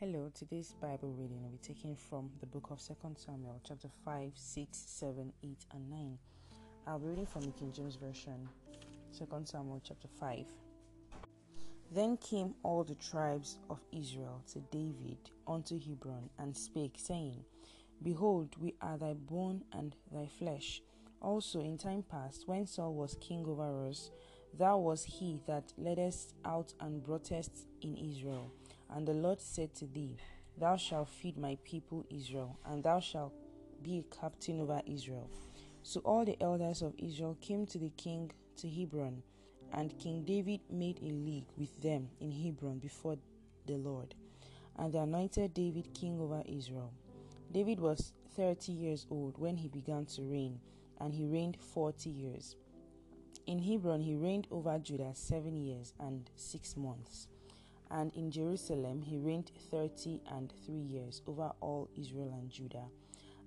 Hello, today's Bible reading will be taken from the book of 2 Samuel, chapter 5, 6, 7, 8, and 9. I'll be reading from the King James Version, 2 Samuel, chapter 5. Then came all the tribes of Israel to David unto Hebron, and spake, saying, Behold, we are thy bone and thy flesh. Also, in time past, when Saul was king over us, thou was he that leddest out and broughtest in Israel. And the Lord said to thee, Thou shalt feed my people Israel, and thou shalt be a captain over Israel. So all the elders of Israel came to the king to Hebron, and King David made a league with them in Hebron before the Lord. And they anointed David king over Israel. David was thirty years old when he began to reign, and he reigned forty years. In Hebron he reigned over Judah seven years and six months and in Jerusalem he reigned thirty and three years over all Israel and Judah.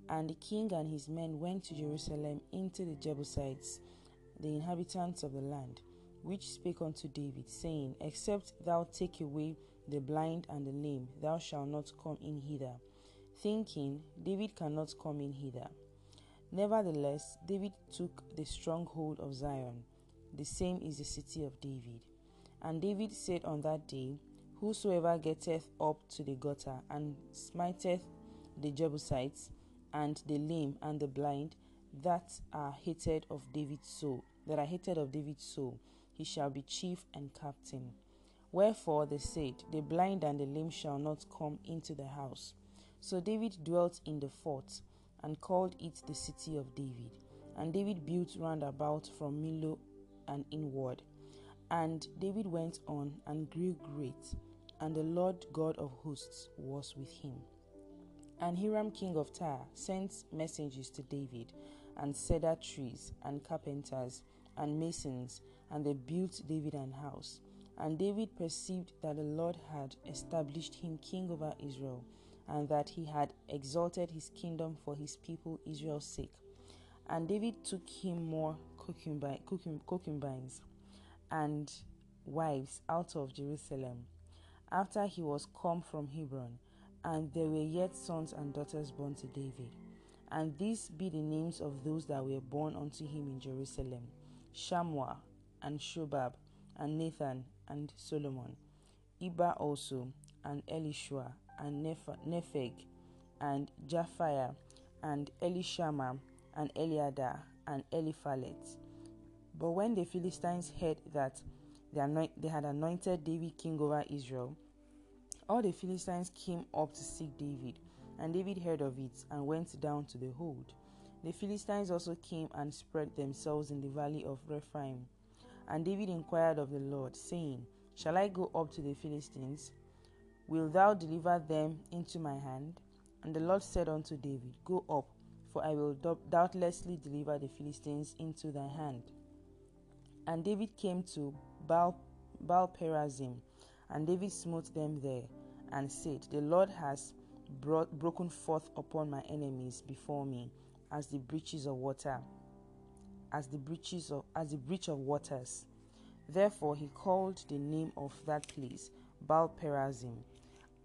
And the king and his men went to Jerusalem into the Jebusites, the inhabitants of the land, which spake unto David, saying, Except thou take away the blind and the lame, thou shalt not come in hither. Thinking, David cannot come in hither. Nevertheless, David took the stronghold of Zion, the same is the city of David. And David said on that day, Whosoever getteth up to the gutter and smiteth the Jebusites and the lame and the blind that are hated of David's soul, that are hated of David's soul, he shall be chief and captain. Wherefore they said, The blind and the lame shall not come into the house. So David dwelt in the fort and called it the city of David. And David built round about from Millo and inward. And David went on and grew great and the Lord God of hosts was with him. And Hiram king of Tyre sent messengers to David, and cedar trees, and carpenters, and masons, and they built David an house. And David perceived that the Lord had established him king over Israel, and that he had exalted his kingdom for his people Israel's sake. And David took him more concubines and wives out of Jerusalem after he was come from Hebron, and there were yet sons and daughters born to David. And these be the names of those that were born unto him in Jerusalem Shammua, and Shobab, and Nathan, and Solomon, Ibhar also, and Elishua, and Nepheg, and Japhia, and Elishama, and Eliada, and Eliphalet. But when the Philistines heard that they had anointed David king over Israel, all the Philistines came up to seek David, and David heard of it and went down to the hold. The Philistines also came and spread themselves in the valley of Rephaim. And David inquired of the Lord, saying, Shall I go up to the Philistines? Will thou deliver them into my hand? And the Lord said unto David, Go up, for I will doubtlessly deliver the Philistines into thy hand. And David came to Baal, Baal Perazim, and David smote them there, and said, The Lord has brought, broken forth upon my enemies before me, as the breaches of water, as the breaches of as the breach of waters. Therefore he called the name of that place Baal Perazim,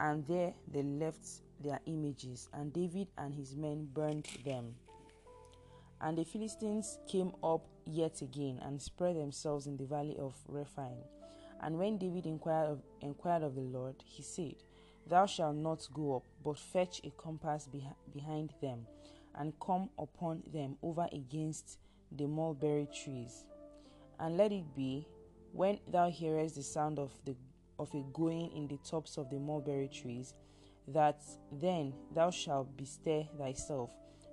and there they left their images, and David and his men burned them. And the Philistines came up yet again and spread themselves in the valley of Rephaim. And when David inquired of, inquired of the Lord, he said, Thou shalt not go up, but fetch a compass beh- behind them, and come upon them over against the mulberry trees. And let it be, when thou hearest the sound of the of a going in the tops of the mulberry trees, that then thou shalt bestir thyself,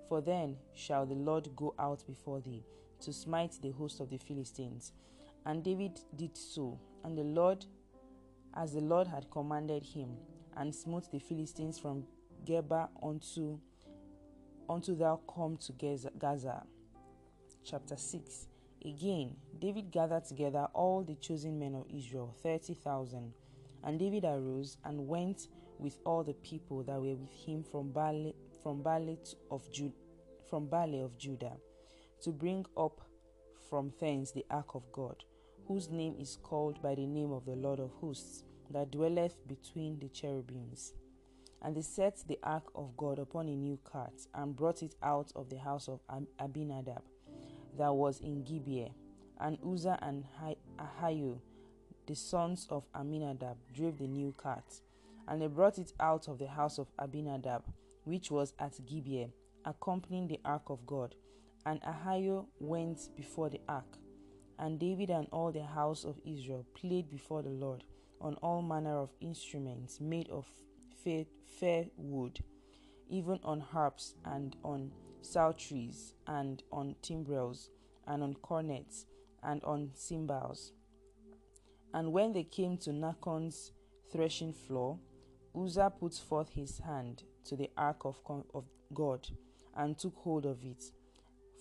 for then shall the Lord go out before thee to smite the host of the Philistines. And David did so, and the Lord, as the Lord had commanded him, and smote the Philistines from Geba unto unto thou come to Gaza. Chapter 6 Again, David gathered together all the chosen men of Israel, thirty thousand. And David arose and went with all the people that were with him from Baale, from Baale of Judah, from Baale of Judah, to bring up from thence the ark of God whose name is called by the name of the Lord of hosts, that dwelleth between the cherubims. And they set the ark of God upon a new cart and brought it out of the house of Abinadab that was in Gibeah. And Uzzah and Ahio, the sons of Aminadab, drove the new cart. And they brought it out of the house of Abinadab, which was at Gibeah, accompanying the ark of God. And Ahio went before the ark. And David and all the house of Israel played before the Lord on all manner of instruments made of fair, wood, even on harps and on psalteries and on timbrels and on cornets and on cymbals. And when they came to Nachon's threshing floor, Uzzah put forth his hand to the ark of, of God and took hold of it.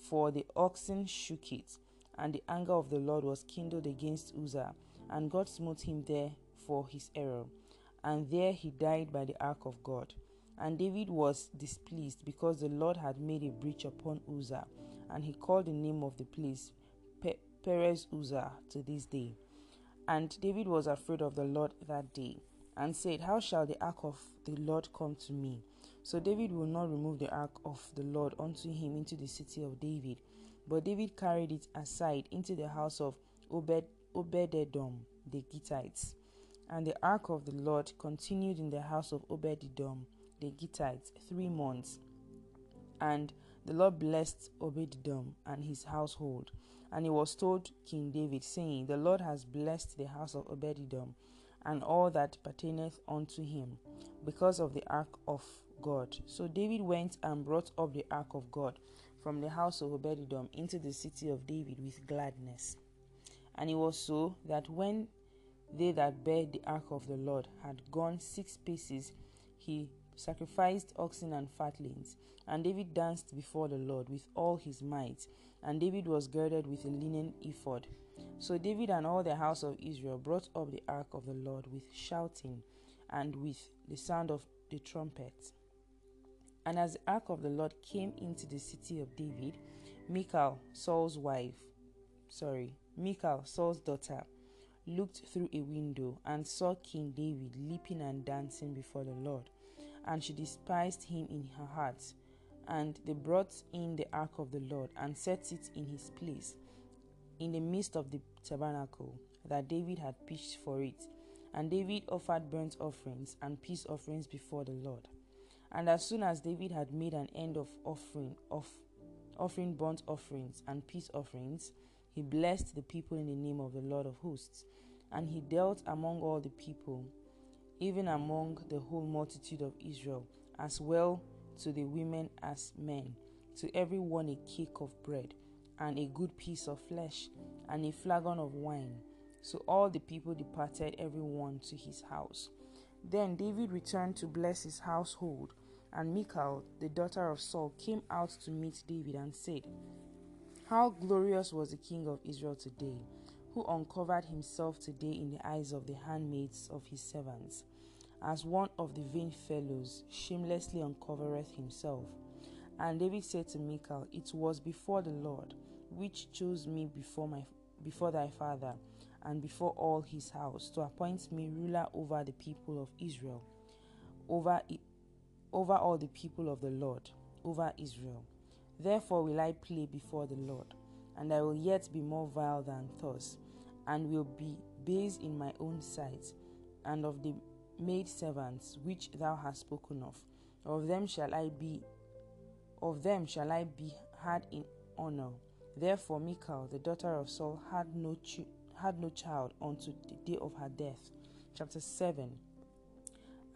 For the oxen shook it, and the anger of the Lord was kindled against Uzzah, and God smote him there for his error. And there he died by the ark of God. And David was displeased because the Lord had made a breach upon Uzzah, and he called the name of the place Pe- Perez Uzzah to this day. And David was afraid of the Lord that day, and said, How shall the ark of the Lord come to me? So David will not remove the ark of the Lord unto him into the city of David. But David carried it aside into the house of Obed Obededom the Gittites. And the ark of the Lord continued in the house of Obededom the Gittites three months. And the Lord blessed Obededom and his household. And it was told King David, saying, The Lord has blessed the house of Obededom and all that pertaineth unto him, because of the ark of God. So David went and brought up the ark of God from the house of Obededom into the city of David with gladness. And it was so that when they that bare the ark of the Lord had gone six paces, he sacrificed oxen and fatlings. And David danced before the Lord with all his might. And David was girded with a linen ephod. So David and all the house of Israel brought up the ark of the Lord with shouting and with the sound of the trumpet. And as the ark of the Lord came into the city of David, Michal, Saul's wife, sorry, Michal, Saul's daughter, looked through a window and saw King David leaping and dancing before the Lord. And she despised him in her heart. And they brought in the ark of the Lord and set it in his place in the midst of the tabernacle that David had pitched for it. And David offered burnt offerings and peace offerings before the Lord. And as soon as David had made an end of offering of offering burnt offerings and peace offerings, he blessed the people in the name of the Lord of hosts. And he dealt among all the people, even among the whole multitude of Israel, as well to the women as men, to every one a cake of bread, and a good piece of flesh, and a flagon of wine. So all the people departed, every one to his house. Then David returned to bless his household and Michal, the daughter of Saul, came out to meet David and said, How glorious was the king of Israel today, who uncovered himself today in the eyes of the handmaids of his servants, as one of the vain fellows shamelessly uncovereth himself. And David said to Michal, It was before the Lord, which chose me before my before thy father, and before all his house, to appoint me ruler over the people of Israel, over over all the people of the Lord, over Israel. Therefore will I play before the Lord, and I will yet be more vile than thus, and will be base in my own sight, and of the maid servants which thou hast spoken of, of them shall I be of them shall I be had in honor. Therefore Michal, the daughter of Saul, had no ch- had no child unto the day of her death. Chapter 7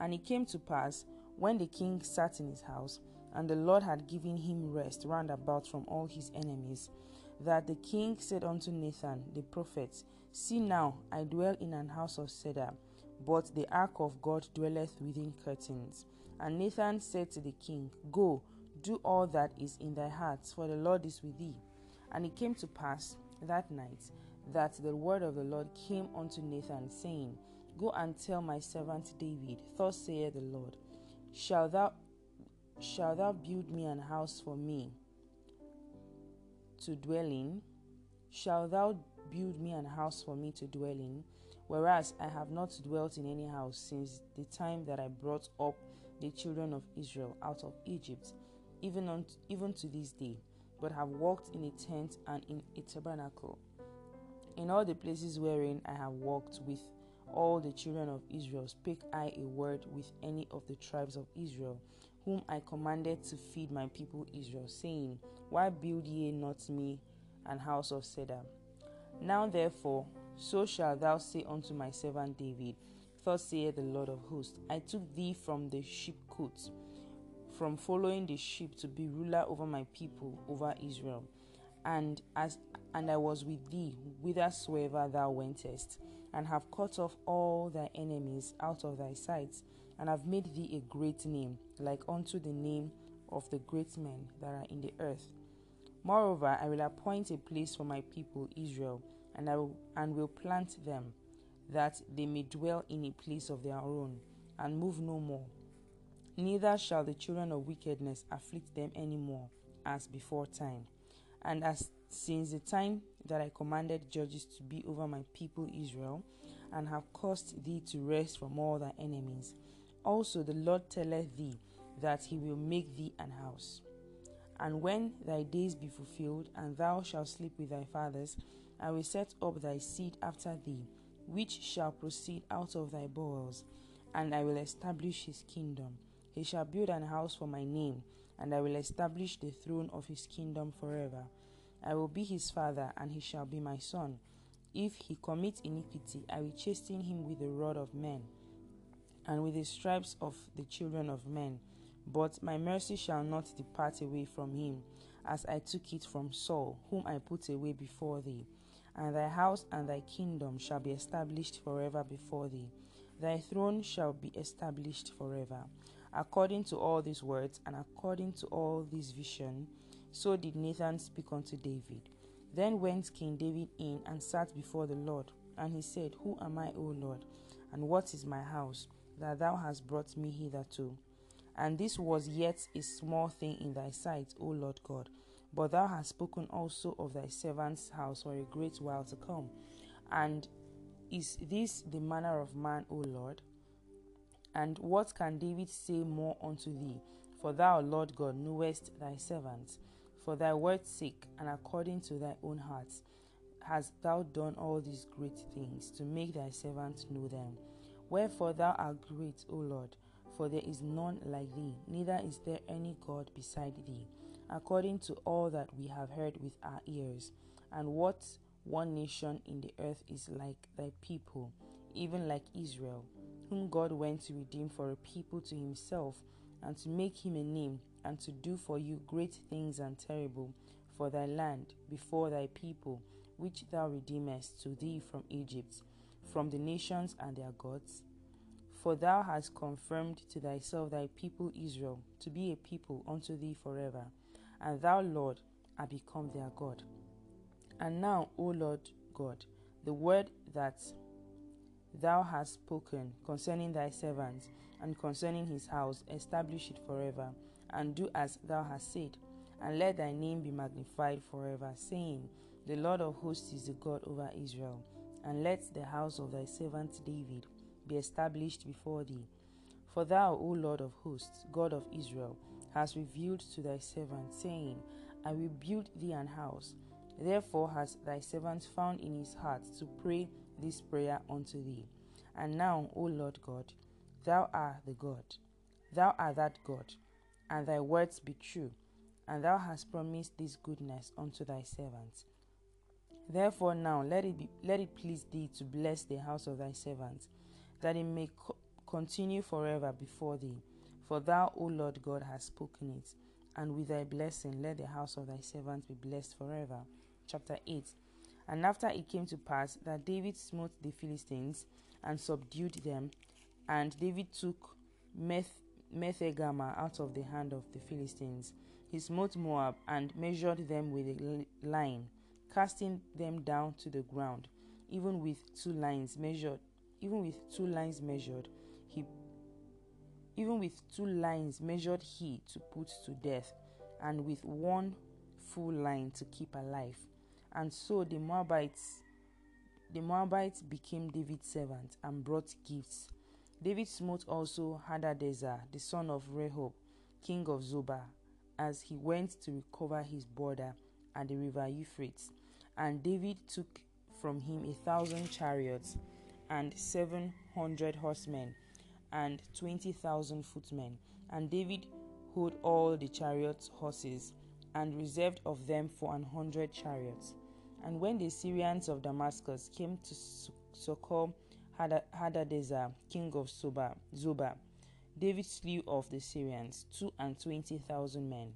And it came to pass when the king sat in his house, and the Lord had given him rest round about from all his enemies, that the king said unto Nathan the prophet, See now, I dwell in an house of cedar, but the ark of God dwelleth within curtains. And Nathan said to the king, Go, do all that is in thy heart, for the Lord is with thee. And it came to pass that night that the word of the Lord came unto Nathan, saying, Go and tell my servant David, Thus saith the Lord, Shall thou shall thou build me an house for me to dwell in? Shall thou build me an house for me to dwell in? whereas I have not dwelt in any house since the time that I brought up the children of Israel out of Egypt, even, on, even to this day, but have walked in a tent and in a tabernacle. In all the places wherein I have walked with all the children of Israel, spake I a word with any of the tribes of Israel, whom I commanded to feed my people Israel, saying, Why build ye not me an house of cedar? Now therefore, so shalt thou say unto my servant David, Thus saith the Lord of hosts, I took thee from the sheepcote, from following the sheep to be ruler over my people, over Israel. And as and I was with thee whithersoever thou wentest, and have cut off all thy enemies out of thy sight, and have made thee a great name, like unto the name of the great men that are in the earth. Moreover, I will appoint a place for my people Israel, and I will, and will plant them, that they may dwell in a place of their own, and move no more. Neither shall the children of wickedness afflict them any more, as before time. And as since the time that I commanded judges to be over my people Israel, and have caused thee to rest from all thy enemies. Also the Lord telleth thee that he will make thee an house. And when thy days be fulfilled, and thou shalt sleep with thy fathers, I will set up thy seed after thee, which shall proceed out of thy bowels, and I will establish his kingdom. He shall build an house for my name, and I will establish the throne of his kingdom forever. I will be his father, and he shall be my son. If he commit iniquity, I will chasten him with the rod of men, and with the stripes of the children of men. But my mercy shall not depart away from him, as I took it from Saul, whom I put away before thee. And thy house and thy kingdom shall be established forever before thee. Thy throne shall be established forever. According to all these words, and according to all this vision, so did Nathan speak unto David. Then went King David in and sat before the Lord. And he said, Who am I, O Lord? And what is my house, that thou hast brought me hitherto? And this was yet a small thing in thy sight, O Lord God. But thou hast spoken also of thy servant's house for a great while to come. And is this the manner of man, O Lord? And what can David say more unto thee? For thou, Lord God, knowest thy servant. For thy word's sake, and according to thy own heart, hast thou done all these great things to make thy servant know them. Wherefore thou art great, O Lord, for there is none like thee, neither is there any God beside thee, according to all that we have heard with our ears. And what one nation in the earth is like thy people, even like Israel, whom God went to redeem for a people to himself, and to make him a name and to do for you great things and terrible for thy land before thy people, which thou redeemest to thee from Egypt, from the nations and their gods? For thou hast confirmed to thyself thy people Israel to be a people unto thee forever, and thou, Lord, art become their God. And now, O Lord God, the word that thou hast spoken concerning thy servant and concerning his house, establish it forever and do as thou hast said, and let thy name be magnified forever, saying, The Lord of hosts is the God over Israel, and let the house of thy servant David be established before thee. For thou, O Lord of hosts, God of Israel, hast revealed to thy servant, saying, I will build thee an house. Therefore has thy servant found in his heart to pray this prayer unto thee. And now, O Lord God, thou art the God, thou art that God and thy words be true, and thou hast promised this goodness unto thy servants. Therefore now let it be let it please thee to bless the house of thy servants, that it may co- continue forever before thee. For thou, O Lord God, hast spoken it, and with thy blessing let the house of thy servants be blessed forever. Chapter 8 And after it came to pass that David smote the Philistines and subdued them, and David took Meth Methegammah out of the hand of the Philistines. He smote Moab and measured them with a line, casting them down to the ground. Even with two lines measured, even with two lines measured, he even with two lines measured he to put to death, and with one full line to keep alive. And so the Moabites the Moabites became David's servants and brought gifts. David smote also Hadadezer, the son of Rehob, king of Zobah, as he went to recover his border at the river Euphrates. And David took from him a thousand chariots and seven hundred horsemen and twenty thousand footmen. And David hid all the chariots' horses and reserved of them for an hundred chariots. And when the Syrians of Damascus came to succor Hadadezer, king of Soba, Zobah, David slew of the Syrians two and twenty thousand men.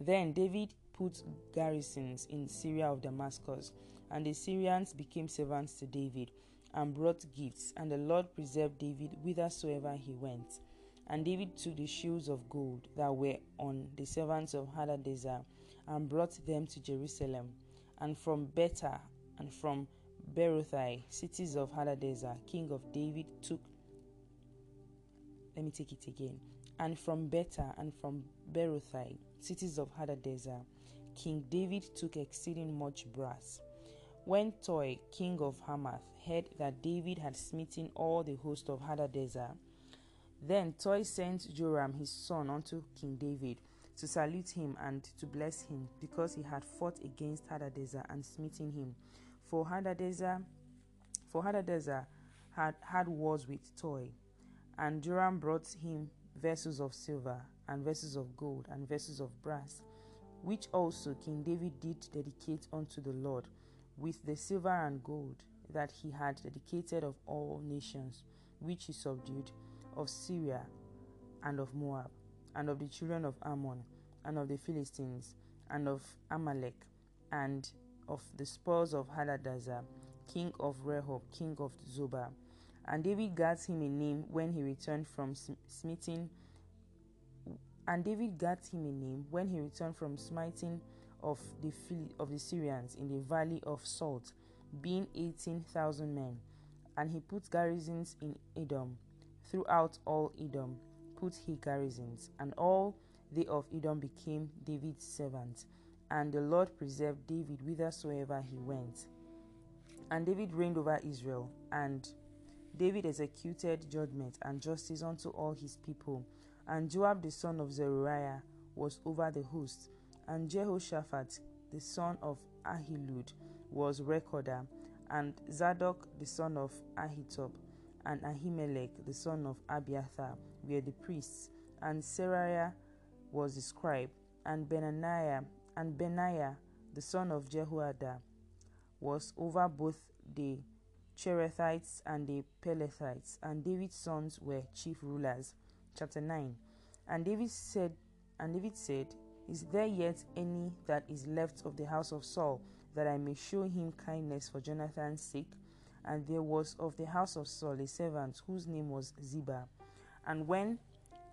Then David put garrisons in Syria of Damascus, and the Syrians became servants to David and brought gifts, and the Lord preserved David whithersoever he went. And David took the shields of gold that were on the servants of Hadadezer and brought them to Jerusalem. And from Betah and from Berothai, cities of Hadadezer, king of David, took. Let me take it again. And from Betah and from Berothai, cities of Hadadezer, King David took exceeding much brass. When Toi, king of Hamath, heard that David had smitten all the host of Hadadezer, then Toi sent Joram his son unto King David to salute him and to bless him, because he had fought against Hadadezer and smitten him. For Hadadezer, for Hadadezer had had wars with Toi, and Joram brought him vessels of silver and vessels of gold and vessels of brass, which also King David did dedicate unto the Lord, with the silver and gold that he had dedicated of all nations, which he subdued, of Syria and of Moab, and of the children of Ammon, and of the Philistines, and of Amalek, and of the spoils of Hadadezer, king of Rehob, king of Zobah. And David got him a name when he returned from smiting. And David got him a name when he returned from smiting of the of the Syrians in the valley of Salt, being eighteen thousand men. And he put garrisons in Edom, throughout all Edom, put he garrisons, and all they of Edom became David's servants. And the Lord preserved David whithersoever he went. And David reigned over Israel, and David executed judgment and justice unto all his people. And Joab the son of Zeruiah was over the host, and Jehoshaphat the son of Ahilud was recorder, and Zadok the son of Ahitub. And Ahimelech the son of Abiathar were the priests, and Seraiah was the scribe, and Benaniah and Benaiah the son of Jehoiada was over both the Cherethites and the Pelethites, and David's sons were chief rulers. Chapter 9. And David said, and David said, Is there yet any that is left of the house of Saul, that I may show him kindness for Jonathan's sake? And there was of the house of Saul a servant whose name was Ziba. And when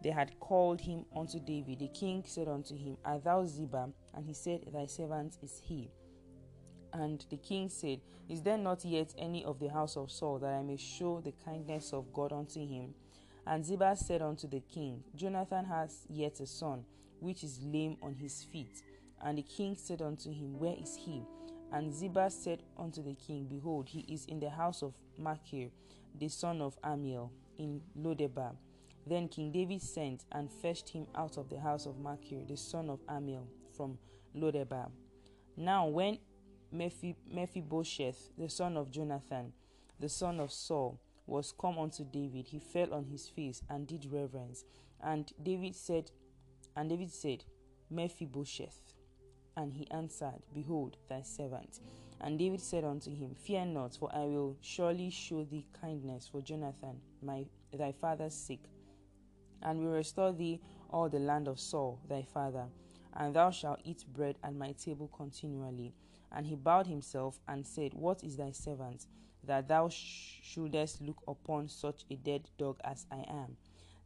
they had called him unto David, the king said unto him, Art thou Ziba? And he said, Thy servant is he. And the king said, Is there not yet any of the house of Saul that I may show the kindness of God unto him? And Ziba said unto the king, Jonathan has yet a son, which is lame on his feet. And the king said unto him, Where is he? And Ziba said unto the king, Behold, he is in the house of Machir, the son of Ammiel, in Lodebar. Then King David sent and fetched him out of the house of Machir, the son of Ammiel, from Lodebar. Now, when Mephibosheth, the son of Jonathan, the son of Saul, was come unto David, he fell on his face and did reverence. And David said, and David said, Mephibosheth. And he answered, Behold, thy servant. And David said unto him, Fear not, for I will surely show thee kindness for Jonathan, my thy father's sake, and will restore thee all the land of Saul thy father, and thou shalt eat bread at my table continually. And he bowed himself and said, What is thy servant, that thou shouldest look upon such a dead dog as I am?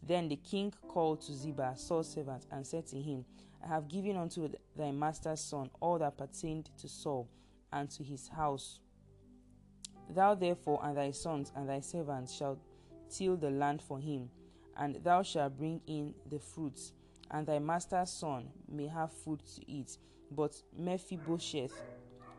Then the king called to Ziba, Saul's servant, and said to him, I have given unto thy master's son all that pertained to Saul and to his house. Thou therefore and thy sons and thy servants shalt till the land for him, and thou shalt bring in the fruits, and thy master's son may have food to eat. But Mephibosheth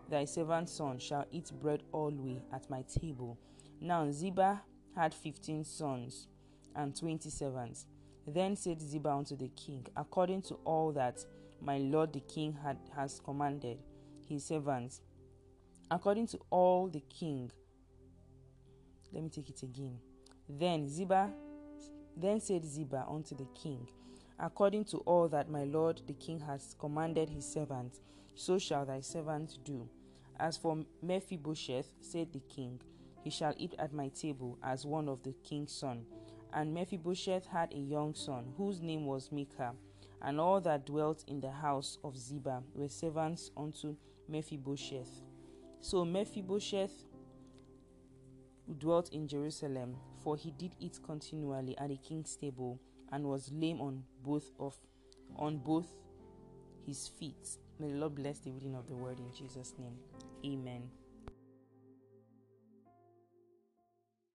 thy servant's son shall eat bread always at my table. Now Ziba had fifteen sons and twenty servants. Then said Ziba unto the king, According to all that my lord the king had has commanded his servants, according to all the king. Let me take it again. Then Ziba then said Ziba unto the king, According to all that my lord the king has commanded his servants, so shall thy servant do. As for Mephibosheth, said the king, he shall eat at my table as one of the king's son. And Mephibosheth had a young son, whose name was Micha, and all that dwelt in the house of Ziba were servants unto Mephibosheth. So Mephibosheth dwelt in Jerusalem, for he did eat continually at the king's table, and was lame on both of on both his feet. May the Lord bless the reading of the word in Jesus' name. Amen.